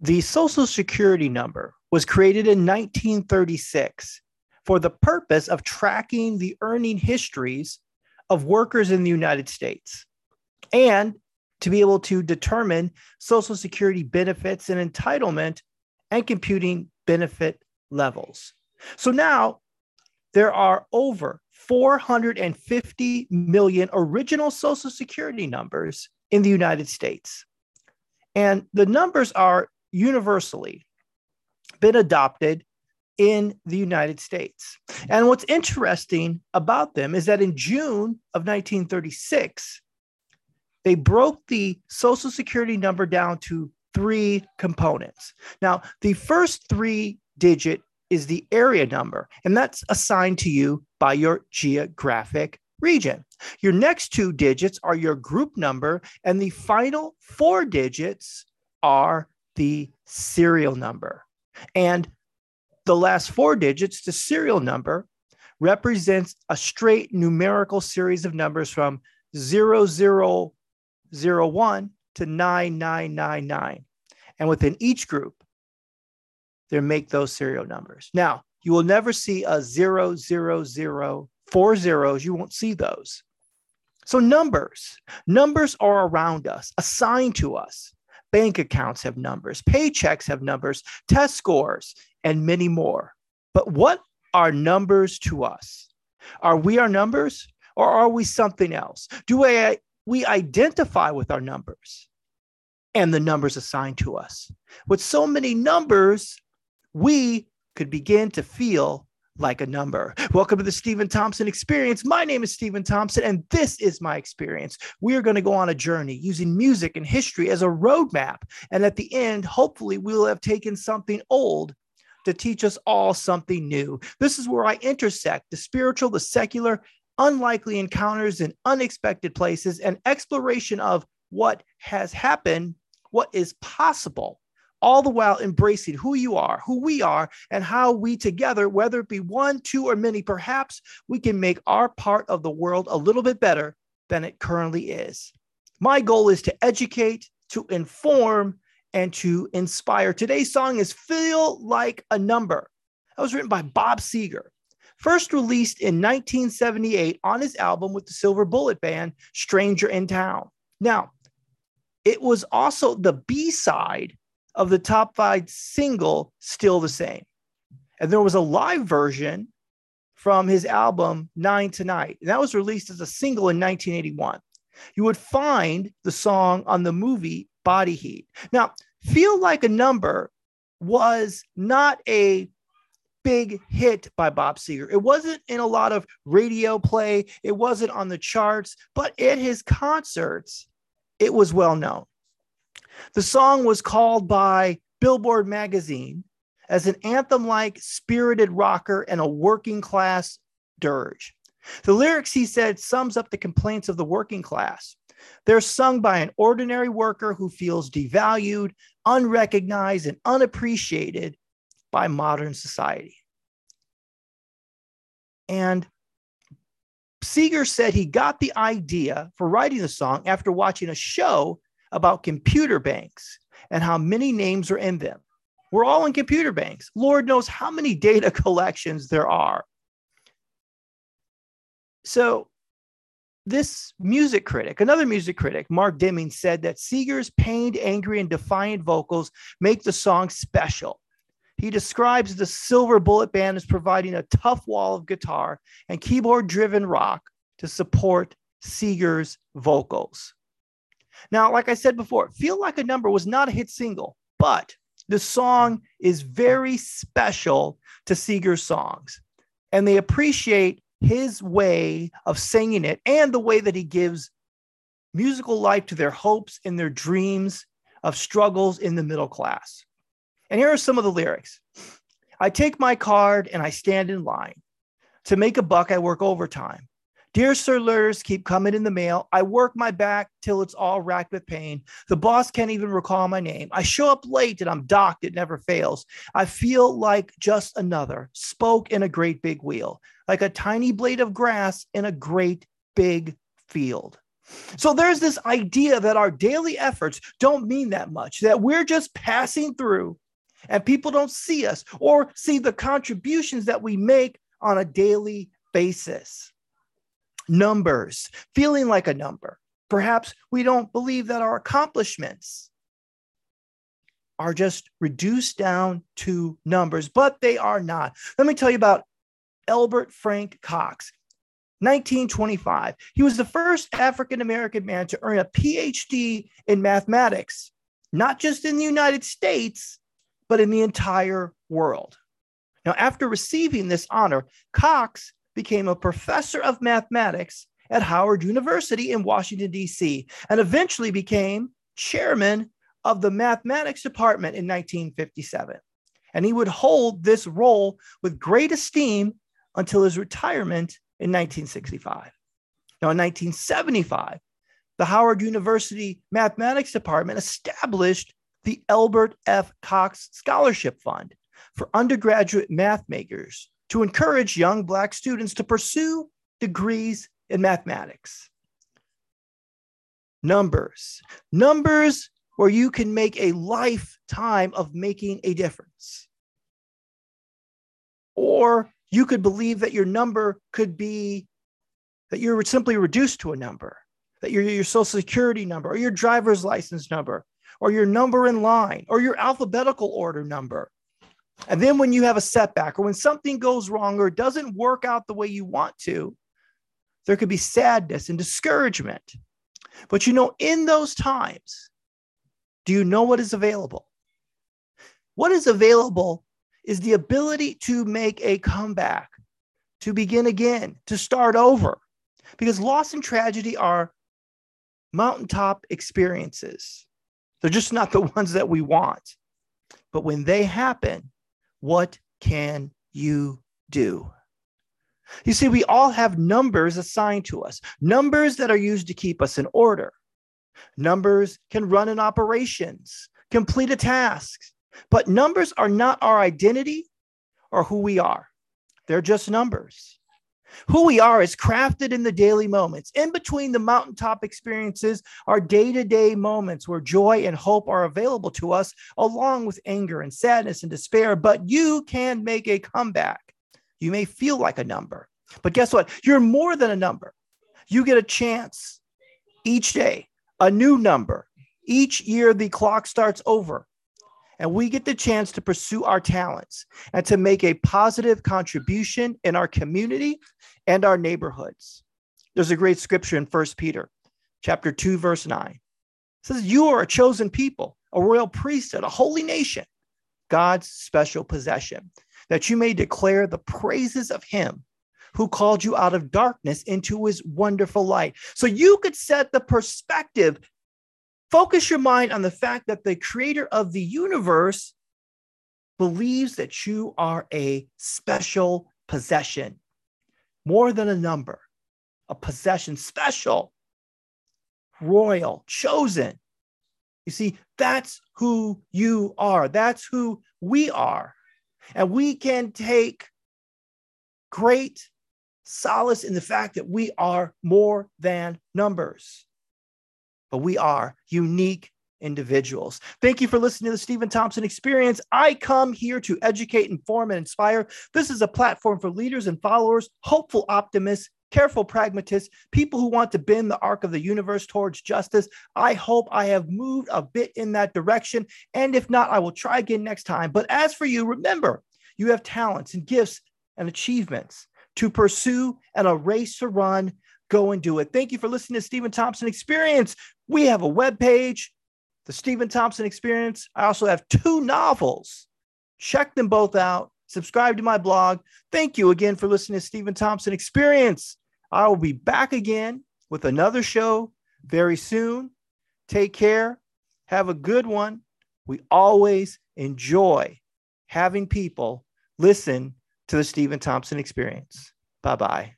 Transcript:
the, Social Security number was created in 1936 for the purpose of tracking the earning histories of workers in the United States and to be able to determine Social Security benefits and entitlement and computing benefit levels. So now there are over 450 million original Social Security numbers in the United States. And the numbers are universally been adopted in the United States. And what's interesting about them is that in June of 1936, they broke the Social Security number down to three components. Now, the first three digit is the area number, and that's assigned to you by your geographic region. Your next two digits are your group number, and the final four digits are the serial number. And the last four digits, the serial number, represents a straight numerical series of numbers from 0001 to 9999. And within each group, they make those serial numbers. Now, you will never see a zero, zero, zero, four zeros. You won't see those. So, numbers, numbers are around us, assigned to us. Bank accounts have numbers, paychecks have numbers, test scores, and many more. But what are numbers to us? Are we our numbers or are we something else? Do we, we identify with our numbers and the numbers assigned to us? With so many numbers, we could begin to feel like a number. Welcome to the Steven Thompson Experience. My name is Steven Thompson, and this is my experience. We are going to go on a journey using music and history as a roadmap. And at the end, hopefully, we'll have taken something old to teach us all something new. This is where I intersect the spiritual, the secular, unlikely encounters in unexpected places, and exploration of what has happened, what is possible all the while embracing who you are, who we are, and how we together, whether it be one, two, or many, perhaps we can make our part of the world a little bit better than it currently is. My goal is to educate, to inform, and to inspire. Today's song is Feel Like a Number. That was written by Bob Seger. First released in 1978 on his album with the Silver Bullet Band, Stranger in Town. Now, it was also the B side of the top five single still the same. And there was a live version from his album Nine Tonight. And that was released as a single in 1981. You would find the song on the movie Body Heat. Now, Feel Like a Number was not a big hit by Bob Seger. It wasn't in a lot of radio play, it wasn't on the charts, but at his concerts, it was well known. The song was called by Billboard magazine as an anthem like spirited rocker and a working class dirge. The lyrics, he said, sums up the complaints of the working class. They're sung by an ordinary worker who feels devalued, unrecognized, and unappreciated by modern society. And Seger said he got the idea for writing the song after watching a show about computer banks and how many names are in them. We're all in computer banks. Lord knows how many data collections there are. So, this music critic, another music critic, Mark Deming, said that Seger's pained, angry, and defiant vocals make the song special. He describes the Silver Bullet Band as providing a tough wall of guitar and keyboard driven rock to support Seger's vocals. Now, like I said before, Feel Like a Number was not a hit single, but the song is very special to Seger's songs. And they appreciate his way of singing it and the way that he gives musical life to their hopes and their dreams of struggles in the middle class. And here are some of the lyrics I take my card and I stand in line. To make a buck, I work overtime. Dear Sir letters keep coming in the mail. I work my back till it's all racked with pain. The boss can't even recall my name. I show up late and I'm docked. It never fails. I feel like just another spoke in a great big wheel, like a tiny blade of grass in a great big field. So there's this idea that our daily efforts don't mean that much, that we're just passing through and people don't see us or see the contributions that we make on a daily basis. Numbers, feeling like a number. Perhaps we don't believe that our accomplishments are just reduced down to numbers, but they are not. Let me tell you about Elbert Frank Cox. 1925. He was the first African American man to earn a PhD in mathematics, not just in the United States, but in the entire world. Now, after receiving this honor, Cox became a professor of mathematics at Howard University in Washington, D.C., and eventually became chairman of the mathematics department in 1957. And he would hold this role with great esteem until his retirement in 1965. Now, in 1975, the Howard University Mathematics Department established the Elbert F. Cox Scholarship Fund for undergraduate math makers to encourage young Black students to pursue degrees in mathematics. Numbers. Numbers where you can make a lifetime of making a difference. Or you could believe that your number could be that you're simply reduced to a number, that your, your social security number or your driver's license number or your number in line or your alphabetical order number. And then when you have a setback or when something goes wrong or doesn't work out the way you want to, there could be sadness and discouragement. But you know, in those times, do you know what is available? What is available is the ability to make a comeback, to begin again, to start over. Because loss and tragedy are mountaintop experiences. They're just not the ones that we want. But when they happen, what can you do? You see, we all have numbers assigned to us, numbers that are used to keep us in order. Numbers can run in operations, complete a task, but numbers are not our identity or who we are. They're just numbers. Who we are is crafted in the daily moments. In between the mountaintop experiences are day to day moments where joy and hope are available to us, along with anger and sadness and despair. But you can make a comeback. You may feel like a number, but guess what? You're more than a number. You get a chance each day, a new number. Each year, the clock starts over and we get the chance to pursue our talents and to make a positive contribution in our community and our neighborhoods. There's a great scripture in First Peter chapter 2 verse 9. It says you are a chosen people, a royal priesthood, a holy nation, God's special possession, that you may declare the praises of him who called you out of darkness into his wonderful light. So you could set the perspective Focus your mind on the fact that the creator of the universe believes that you are a special possession, more than a number, a possession, special, royal, chosen. You see, that's who you are. That's who we are. And we can take great solace in the fact that we are more than numbers but we are unique individuals. Thank you for listening to the Steven Thompson Experience. I come here to educate, inform, and inspire. This is a platform for leaders and followers, hopeful optimists, careful pragmatists, people who want to bend the arc of the universe towards justice. I hope I have moved a bit in that direction. And if not, I will try again next time. But as for you, remember, you have talents and gifts and achievements to pursue and a race to run go and do it. Thank you for listening to Steven Thompson Experience. We have a web page, the Steven Thompson Experience. I also have two novels. Check them both out. Subscribe to my blog. Thank you again for listening to Steven Thompson Experience. I will be back again with another show very soon. Take care. Have a good one. We always enjoy having people listen to the Steven Thompson Experience. Bye bye.